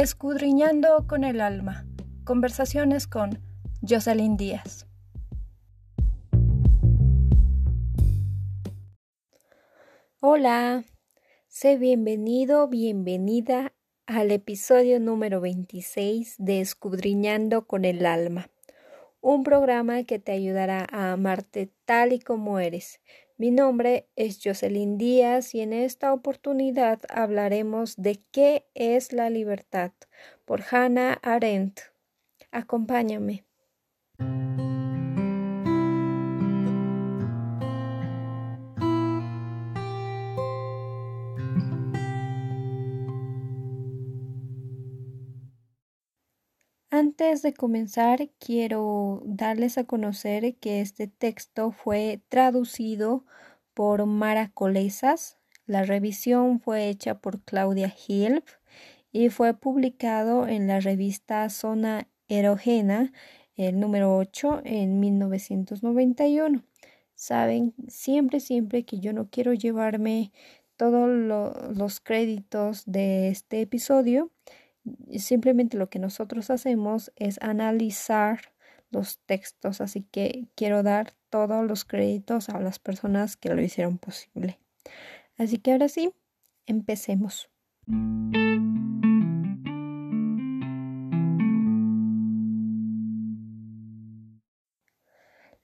Escudriñando con el alma. Conversaciones con Jocelyn Díaz. Hola, sé bienvenido, bienvenida al episodio número 26 de Escudriñando con el alma, un programa que te ayudará a amarte tal y como eres, mi nombre es Jocelyn Díaz y en esta oportunidad hablaremos de qué es la libertad por Hannah Arendt. Acompáñame. Antes de comenzar, quiero darles a conocer que este texto fue traducido por Mara Colesas. La revisión fue hecha por Claudia Hilf y fue publicado en la revista Zona Erogena, el número 8, en 1991. Saben, siempre, siempre que yo no quiero llevarme todos los créditos de este episodio, simplemente lo que nosotros hacemos es analizar los textos, así que quiero dar todos los créditos a las personas que lo hicieron posible. Así que ahora sí, empecemos.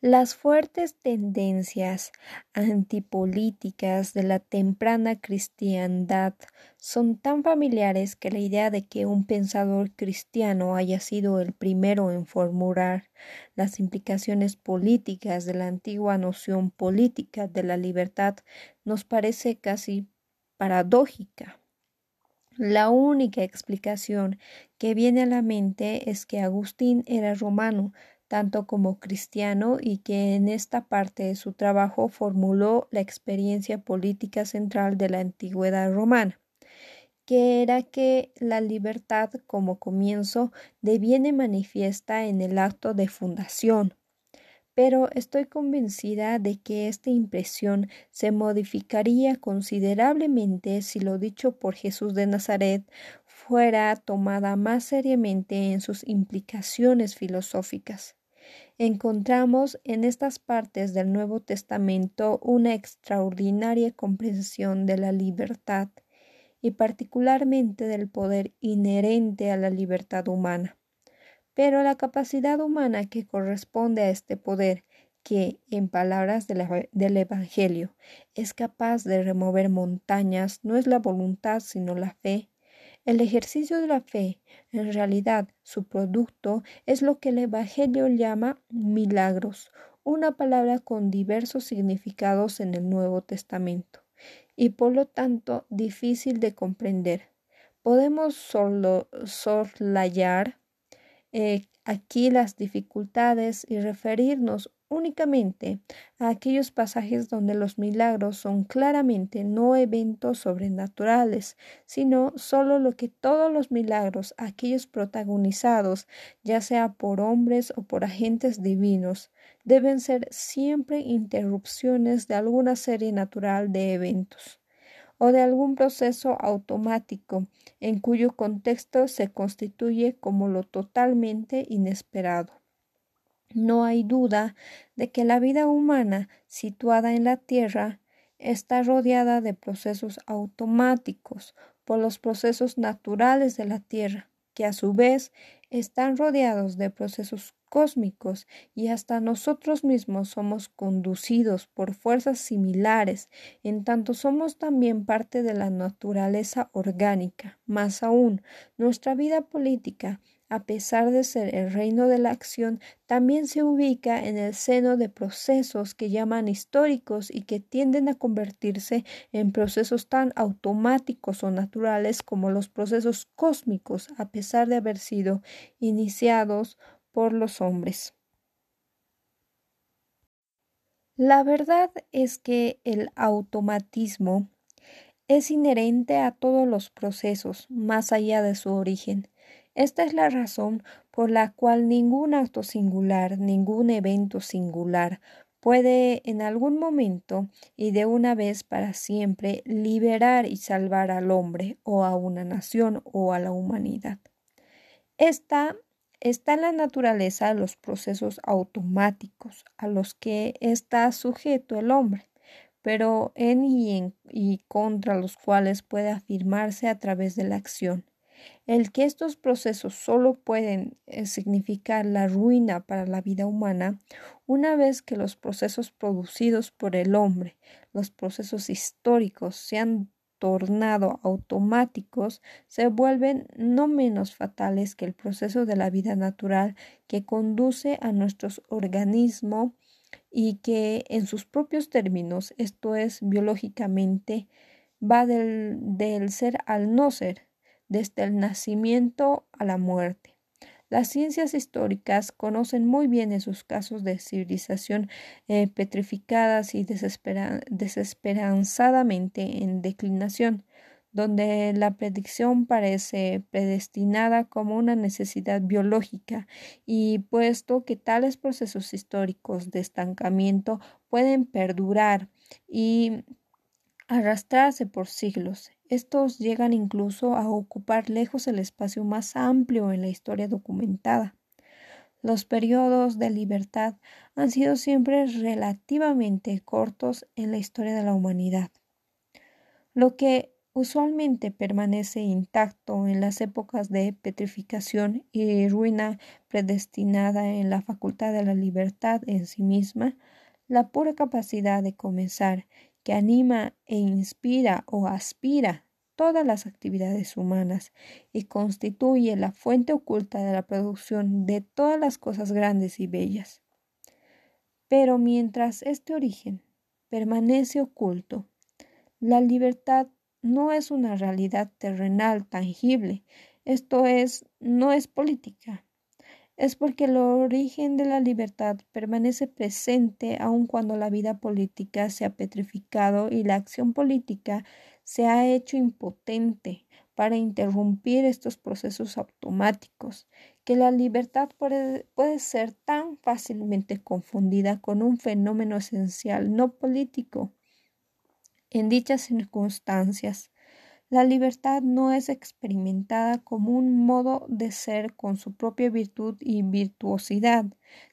Las fuertes tendencias antipolíticas de la temprana cristiandad son tan familiares que la idea de que un pensador cristiano haya sido el primero en formular las implicaciones políticas de la antigua noción política de la libertad nos parece casi paradójica. La única explicación que viene a la mente es que Agustín era romano, tanto como cristiano y que en esta parte de su trabajo formuló la experiencia política central de la antigüedad romana que era que la libertad como comienzo deviene manifiesta en el acto de fundación. Pero estoy convencida de que esta impresión se modificaría considerablemente si lo dicho por Jesús de Nazaret fuera tomada más seriamente en sus implicaciones filosóficas. Encontramos en estas partes del Nuevo Testamento una extraordinaria comprensión de la libertad y particularmente del poder inherente a la libertad humana. Pero la capacidad humana que corresponde a este poder, que, en palabras del Evangelio, es capaz de remover montañas, no es la voluntad sino la fe, el ejercicio de la fe, en realidad, su producto es lo que el Evangelio llama milagros, una palabra con diversos significados en el Nuevo Testamento, y por lo tanto difícil de comprender. Podemos solo sorlayar eh, aquí las dificultades y referirnos únicamente a aquellos pasajes donde los milagros son claramente no eventos sobrenaturales, sino solo lo que todos los milagros, aquellos protagonizados, ya sea por hombres o por agentes divinos, deben ser siempre interrupciones de alguna serie natural de eventos o de algún proceso automático en cuyo contexto se constituye como lo totalmente inesperado. No hay duda de que la vida humana situada en la Tierra está rodeada de procesos automáticos por los procesos naturales de la Tierra, que a su vez están rodeados de procesos cósmicos y hasta nosotros mismos somos conducidos por fuerzas similares, en tanto somos también parte de la naturaleza orgánica. Más aún, nuestra vida política a pesar de ser el reino de la acción, también se ubica en el seno de procesos que llaman históricos y que tienden a convertirse en procesos tan automáticos o naturales como los procesos cósmicos, a pesar de haber sido iniciados por los hombres. La verdad es que el automatismo es inherente a todos los procesos, más allá de su origen. Esta es la razón por la cual ningún acto singular, ningún evento singular puede en algún momento y de una vez para siempre liberar y salvar al hombre o a una nación o a la humanidad. Esta está en la naturaleza los procesos automáticos a los que está sujeto el hombre, pero en y, en y contra los cuales puede afirmarse a través de la acción. El que estos procesos solo pueden eh, significar la ruina para la vida humana, una vez que los procesos producidos por el hombre, los procesos históricos, se han tornado automáticos, se vuelven no menos fatales que el proceso de la vida natural que conduce a nuestro organismo y que en sus propios términos, esto es biológicamente, va del, del ser al no ser, desde el nacimiento a la muerte. Las ciencias históricas conocen muy bien esos casos de civilización eh, petrificadas y desesperanzadamente en declinación, donde la predicción parece predestinada como una necesidad biológica y puesto que tales procesos históricos de estancamiento pueden perdurar y arrastrarse por siglos. Estos llegan incluso a ocupar lejos el espacio más amplio en la historia documentada. Los periodos de libertad han sido siempre relativamente cortos en la historia de la humanidad. Lo que usualmente permanece intacto en las épocas de petrificación y ruina predestinada en la facultad de la libertad en sí misma, la pura capacidad de comenzar que anima e inspira o aspira todas las actividades humanas y constituye la fuente oculta de la producción de todas las cosas grandes y bellas. Pero mientras este origen permanece oculto, la libertad no es una realidad terrenal tangible, esto es, no es política, es porque el origen de la libertad permanece presente aun cuando la vida política se ha petrificado y la acción política se ha hecho impotente para interrumpir estos procesos automáticos, que la libertad puede, puede, ser tan fácilmente confundida con un fenómeno esencial no político. En dichas circunstancias, la libertad no es experimentada como un modo de ser con su propia virtud y virtuosidad,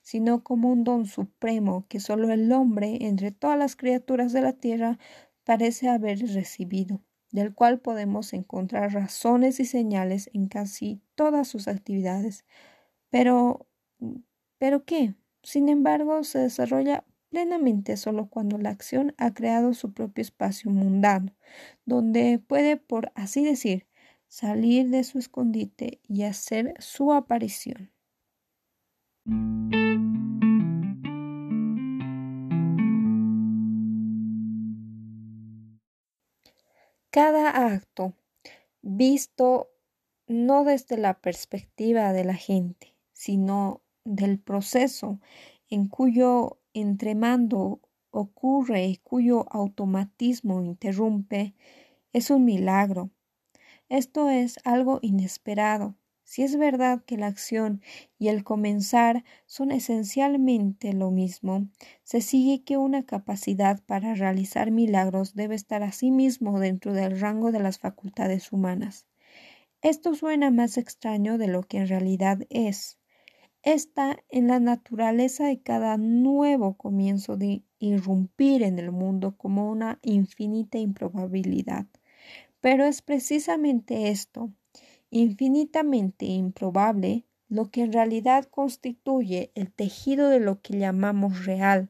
sino como un don supremo que sólo el hombre, entre todas las criaturas de la tierra, parece haber recibido, del cual podemos encontrar razones y señales en casi todas sus actividades. Pero ¿pero qué? Sin embargo, se desarrolla plenamente solo cuando la acción ha creado su propio espacio mundano, donde puede, por así decir, salir de su escondite y hacer su aparición. Cada acto, visto no desde la perspectiva de la gente, sino del proceso en cuyo entremando ocurre y cuyo automatismo interrumpe, es un milagro. Esto es algo inesperado. Si es verdad que la acción y el comenzar son esencialmente lo mismo, se sigue que una capacidad para realizar milagros debe estar asimismo dentro del rango de las facultades humanas. Esto suena más extraño de lo que en realidad es está en la naturaleza de cada nuevo comienzo de irrumpir en el mundo como una infinita improbabilidad. Pero es precisamente esto, infinitamente improbable, lo que en realidad constituye el tejido de lo que llamamos real.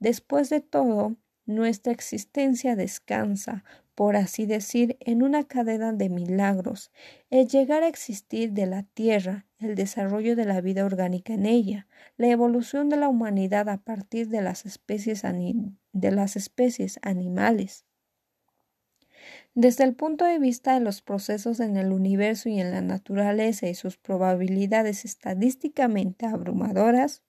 Después de todo, nuestra existencia descansa, por así decir, en una cadena de milagros, el llegar a existir de la Tierra, el desarrollo de la vida orgánica en ella, la evolución de la humanidad a partir de las especies, de las especies animales. Desde el punto de vista de los procesos en el universo y en la naturaleza y sus probabilidades estadísticamente abrumadoras,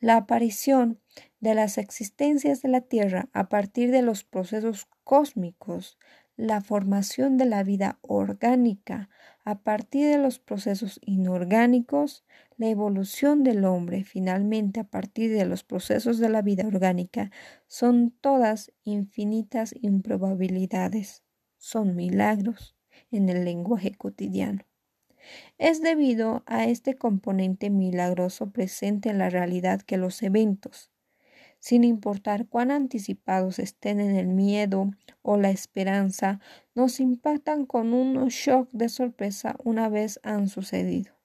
la aparición de las existencias de la Tierra a partir de los procesos cósmicos, la formación de la vida orgánica a partir de los procesos inorgánicos, la evolución del hombre finalmente a partir de los procesos de la vida orgánica, son todas infinitas improbabilidades, son milagros en el lenguaje cotidiano. Es debido a este componente milagroso presente en la realidad que los eventos, sin importar cuán anticipados estén en el miedo o la esperanza, nos impactan con un shock de sorpresa una vez han sucedido.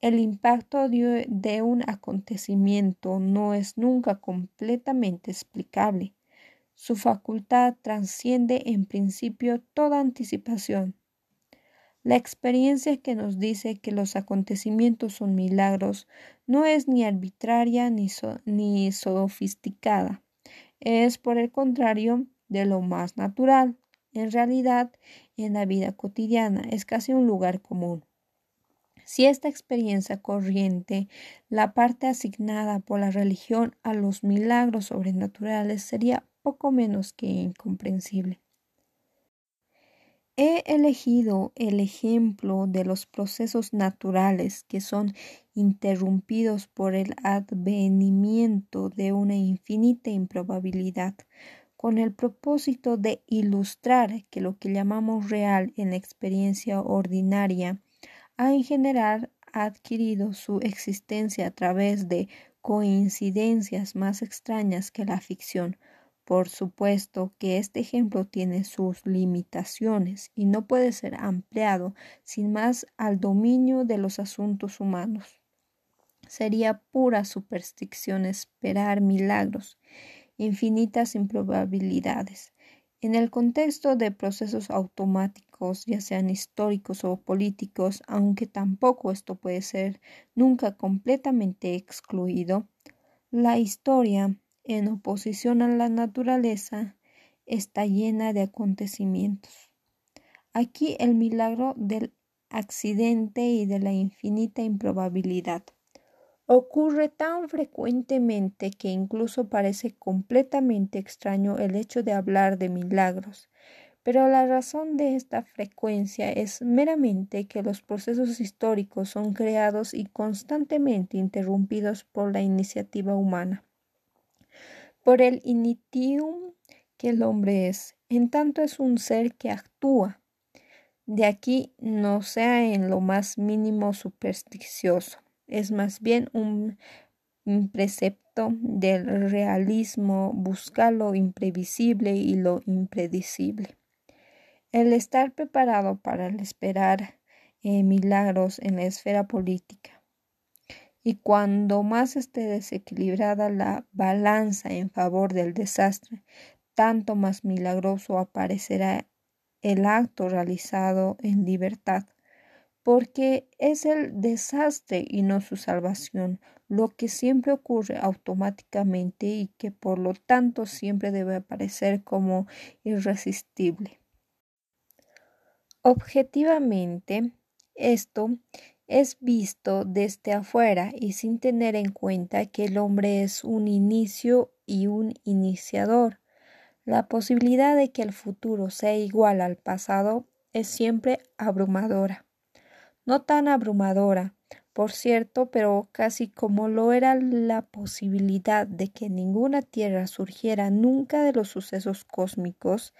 El impacto de un acontecimiento no es nunca completamente explicable. Su facultad trasciende en principio toda anticipación. La experiencia que nos dice que los acontecimientos son milagros no es ni arbitraria ni, sofisticada. Es, por el contrario, de lo más natural. En realidad, en la vida cotidiana es casi un lugar común. Si esta experiencia corriente, la parte asignada por la religión a los milagros sobrenaturales, sería poco menos que incomprensible. He elegido el ejemplo de los procesos naturales que son interrumpidos por el advenimiento de una infinita improbabilidad, con el propósito de ilustrar que lo que llamamos real en la experiencia ordinaria ha en general adquirido su existencia a través de coincidencias más extrañas que la ficción, por supuesto que este ejemplo tiene sus limitaciones y no puede ser ampliado sin más al dominio de los asuntos humanos. Sería pura superstición esperar milagros, infinitas improbabilidades. En el contexto de procesos automáticos, ya sean históricos o políticos, aunque tampoco esto puede ser nunca completamente excluido, la historia en oposición a la naturaleza, está llena de acontecimientos. Aquí el milagro del accidente y de la infinita improbabilidad. Ocurre tan frecuentemente que incluso parece completamente extraño el hecho de hablar de milagros, pero la razón de esta frecuencia es meramente que los procesos históricos son creados y constantemente interrumpidos por la iniciativa humana por el initium que el hombre es, en tanto es un ser que actúa. De aquí no sea en lo más mínimo supersticioso, es más bien un, precepto del realismo buscar lo imprevisible y lo impredecible. El estar preparado para esperar eh, milagros en la esfera política y cuando más esté desequilibrada la balanza en favor del desastre, tanto más milagroso aparecerá el acto realizado en libertad, porque es el desastre y no su salvación lo que siempre ocurre automáticamente y que por lo tanto siempre debe aparecer como irresistible. Objetivamente, esto es visto desde afuera y sin tener en cuenta que el hombre es un inicio y un iniciador. La posibilidad de que el futuro sea igual al pasado es siempre abrumadora. No tan abrumadora, por cierto, pero casi como lo era la posibilidad de que ninguna tierra surgiera nunca de los sucesos cósmicos,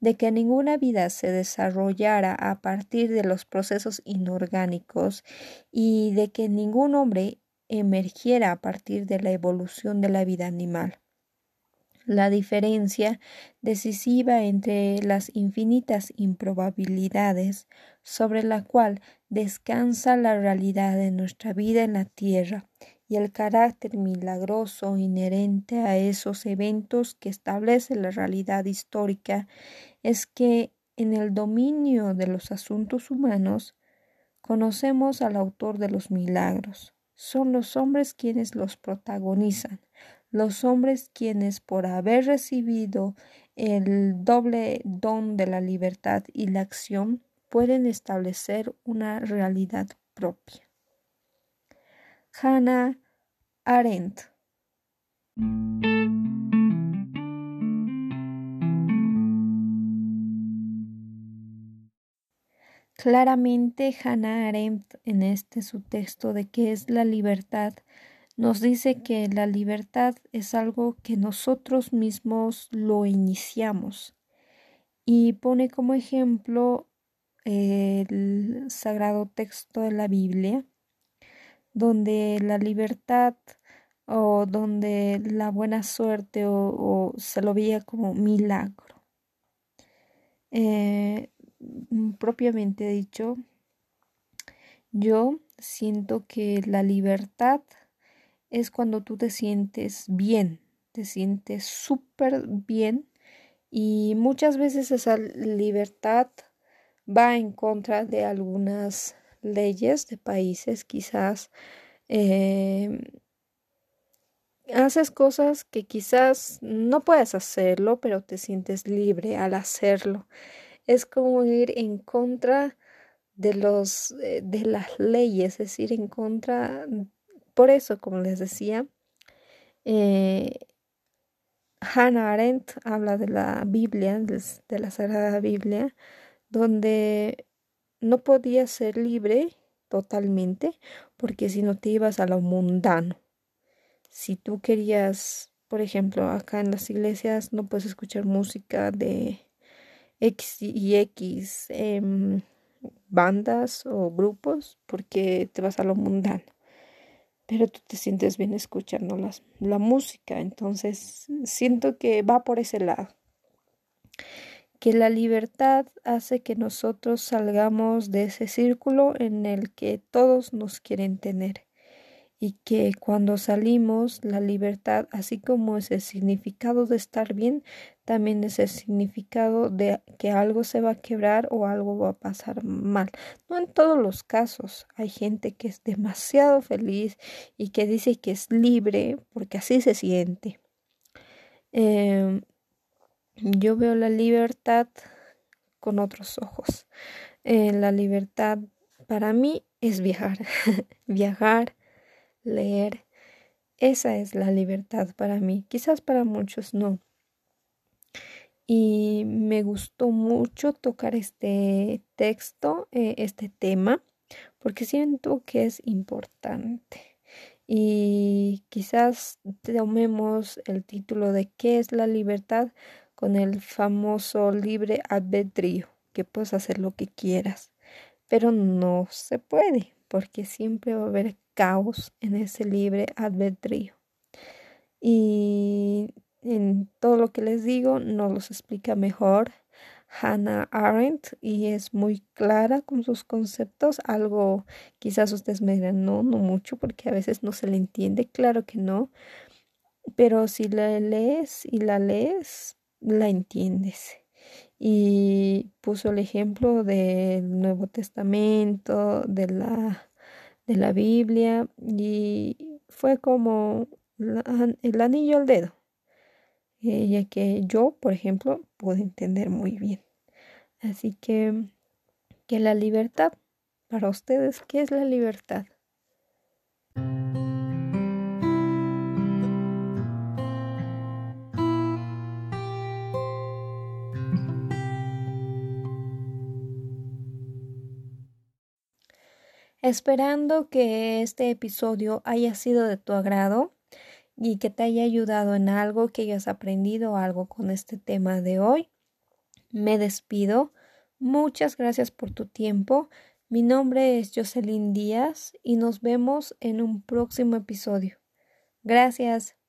de que ninguna vida se desarrollara a partir de los procesos inorgánicos y de que ningún hombre emergiera a partir de la evolución de la vida animal. La diferencia decisiva entre las infinitas improbabilidades sobre la cual descansa la realidad de nuestra vida en la tierra y el carácter milagroso inherente a esos eventos que establece la realidad histórica es que en el dominio de los asuntos humanos conocemos al autor de los milagros. Son los hombres quienes los protagonizan, los hombres quienes por haber recibido el doble don de la libertad y la acción pueden establecer una realidad propia. Hannah Arendt. Claramente Hannah Arendt en este su texto de qué es la libertad nos dice que la libertad es algo que nosotros mismos lo iniciamos y pone como ejemplo el sagrado texto de la Biblia donde la libertad o donde la buena suerte o, se lo veía como milagro. Eh, propiamente dicho, yo siento que la libertad es cuando tú te sientes bien, te sientes súper bien y muchas veces esa libertad va en contra de algunas leyes de países, quizás eh, haces cosas que quizás no puedes hacerlo, pero te sientes libre al hacerlo. Es como ir en contra de los eh, de las leyes, es decir, en contra por eso, como les decía, eh, Hannah Arendt habla de la Biblia, de la Sagrada Biblia, donde no podías ser libre totalmente, porque si no te ibas a lo mundano. Si tú querías, por ejemplo, acá en las iglesias no puedes escuchar música de X y X em, bandas o grupos porque te vas a lo mundano. Pero tú te sientes bien escuchando la música, entonces siento que va por ese lado que la libertad hace que nosotros salgamos de ese círculo en el que todos nos quieren tener y que cuando salimos la libertad, así como es el significado de estar bien, también es el significado de que algo se va a quebrar o algo va a pasar mal. No en todos los casos. Hay gente que es demasiado feliz y que dice que es libre porque así se siente. Eh, yo veo la libertad con otros ojos. Eh, la libertad para mí es viajar, viajar, leer. Esa es la libertad para mí. Quizás para muchos no. Y me gustó mucho tocar este texto, eh, este tema, porque siento que es importante. Y quizás tomemos el título de ¿qué es la libertad? Con el famoso libre albedrío, que puedes hacer lo que quieras, pero no se puede, porque siempre va a haber caos en ese libre albedrío. Y en todo lo que les digo nos los explica mejor Hannah Arendt y es muy clara con sus conceptos, algo quizás ustedes me dirán, no, no mucho, porque a veces no se le entiende, claro que no, pero si la lees y la lees, la entiendes. Y puso el ejemplo del Nuevo Testamento, de la, de la Biblia, y fue como el anillo al dedo, eh, ya que yo, por ejemplo, puedo entender muy bien. Así que, que la libertad, para ustedes, ¿qué es la libertad? Esperando que este episodio haya sido de tu agrado y que te haya ayudado en algo, que hayas aprendido algo con este tema de hoy. Me despido. Muchas gracias por tu tiempo. Mi nombre es Jocelyn Díaz y nos vemos en un próximo episodio. Gracias.